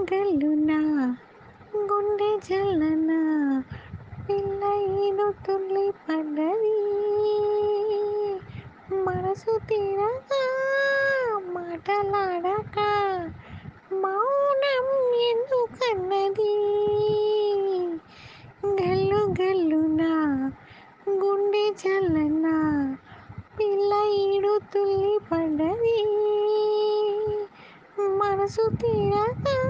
గల్లున గుండె జల్లన పిల్ల ఏదో తుల్లి పడ్డది మనసు తీరగా? మాటలాడక? మౌనం ఎందుకన్నది? గల్లు గల్లునా? గుండె జల్లన పిల్ల ఏడు తుల్లి పడ్డది మనసు తీరగా?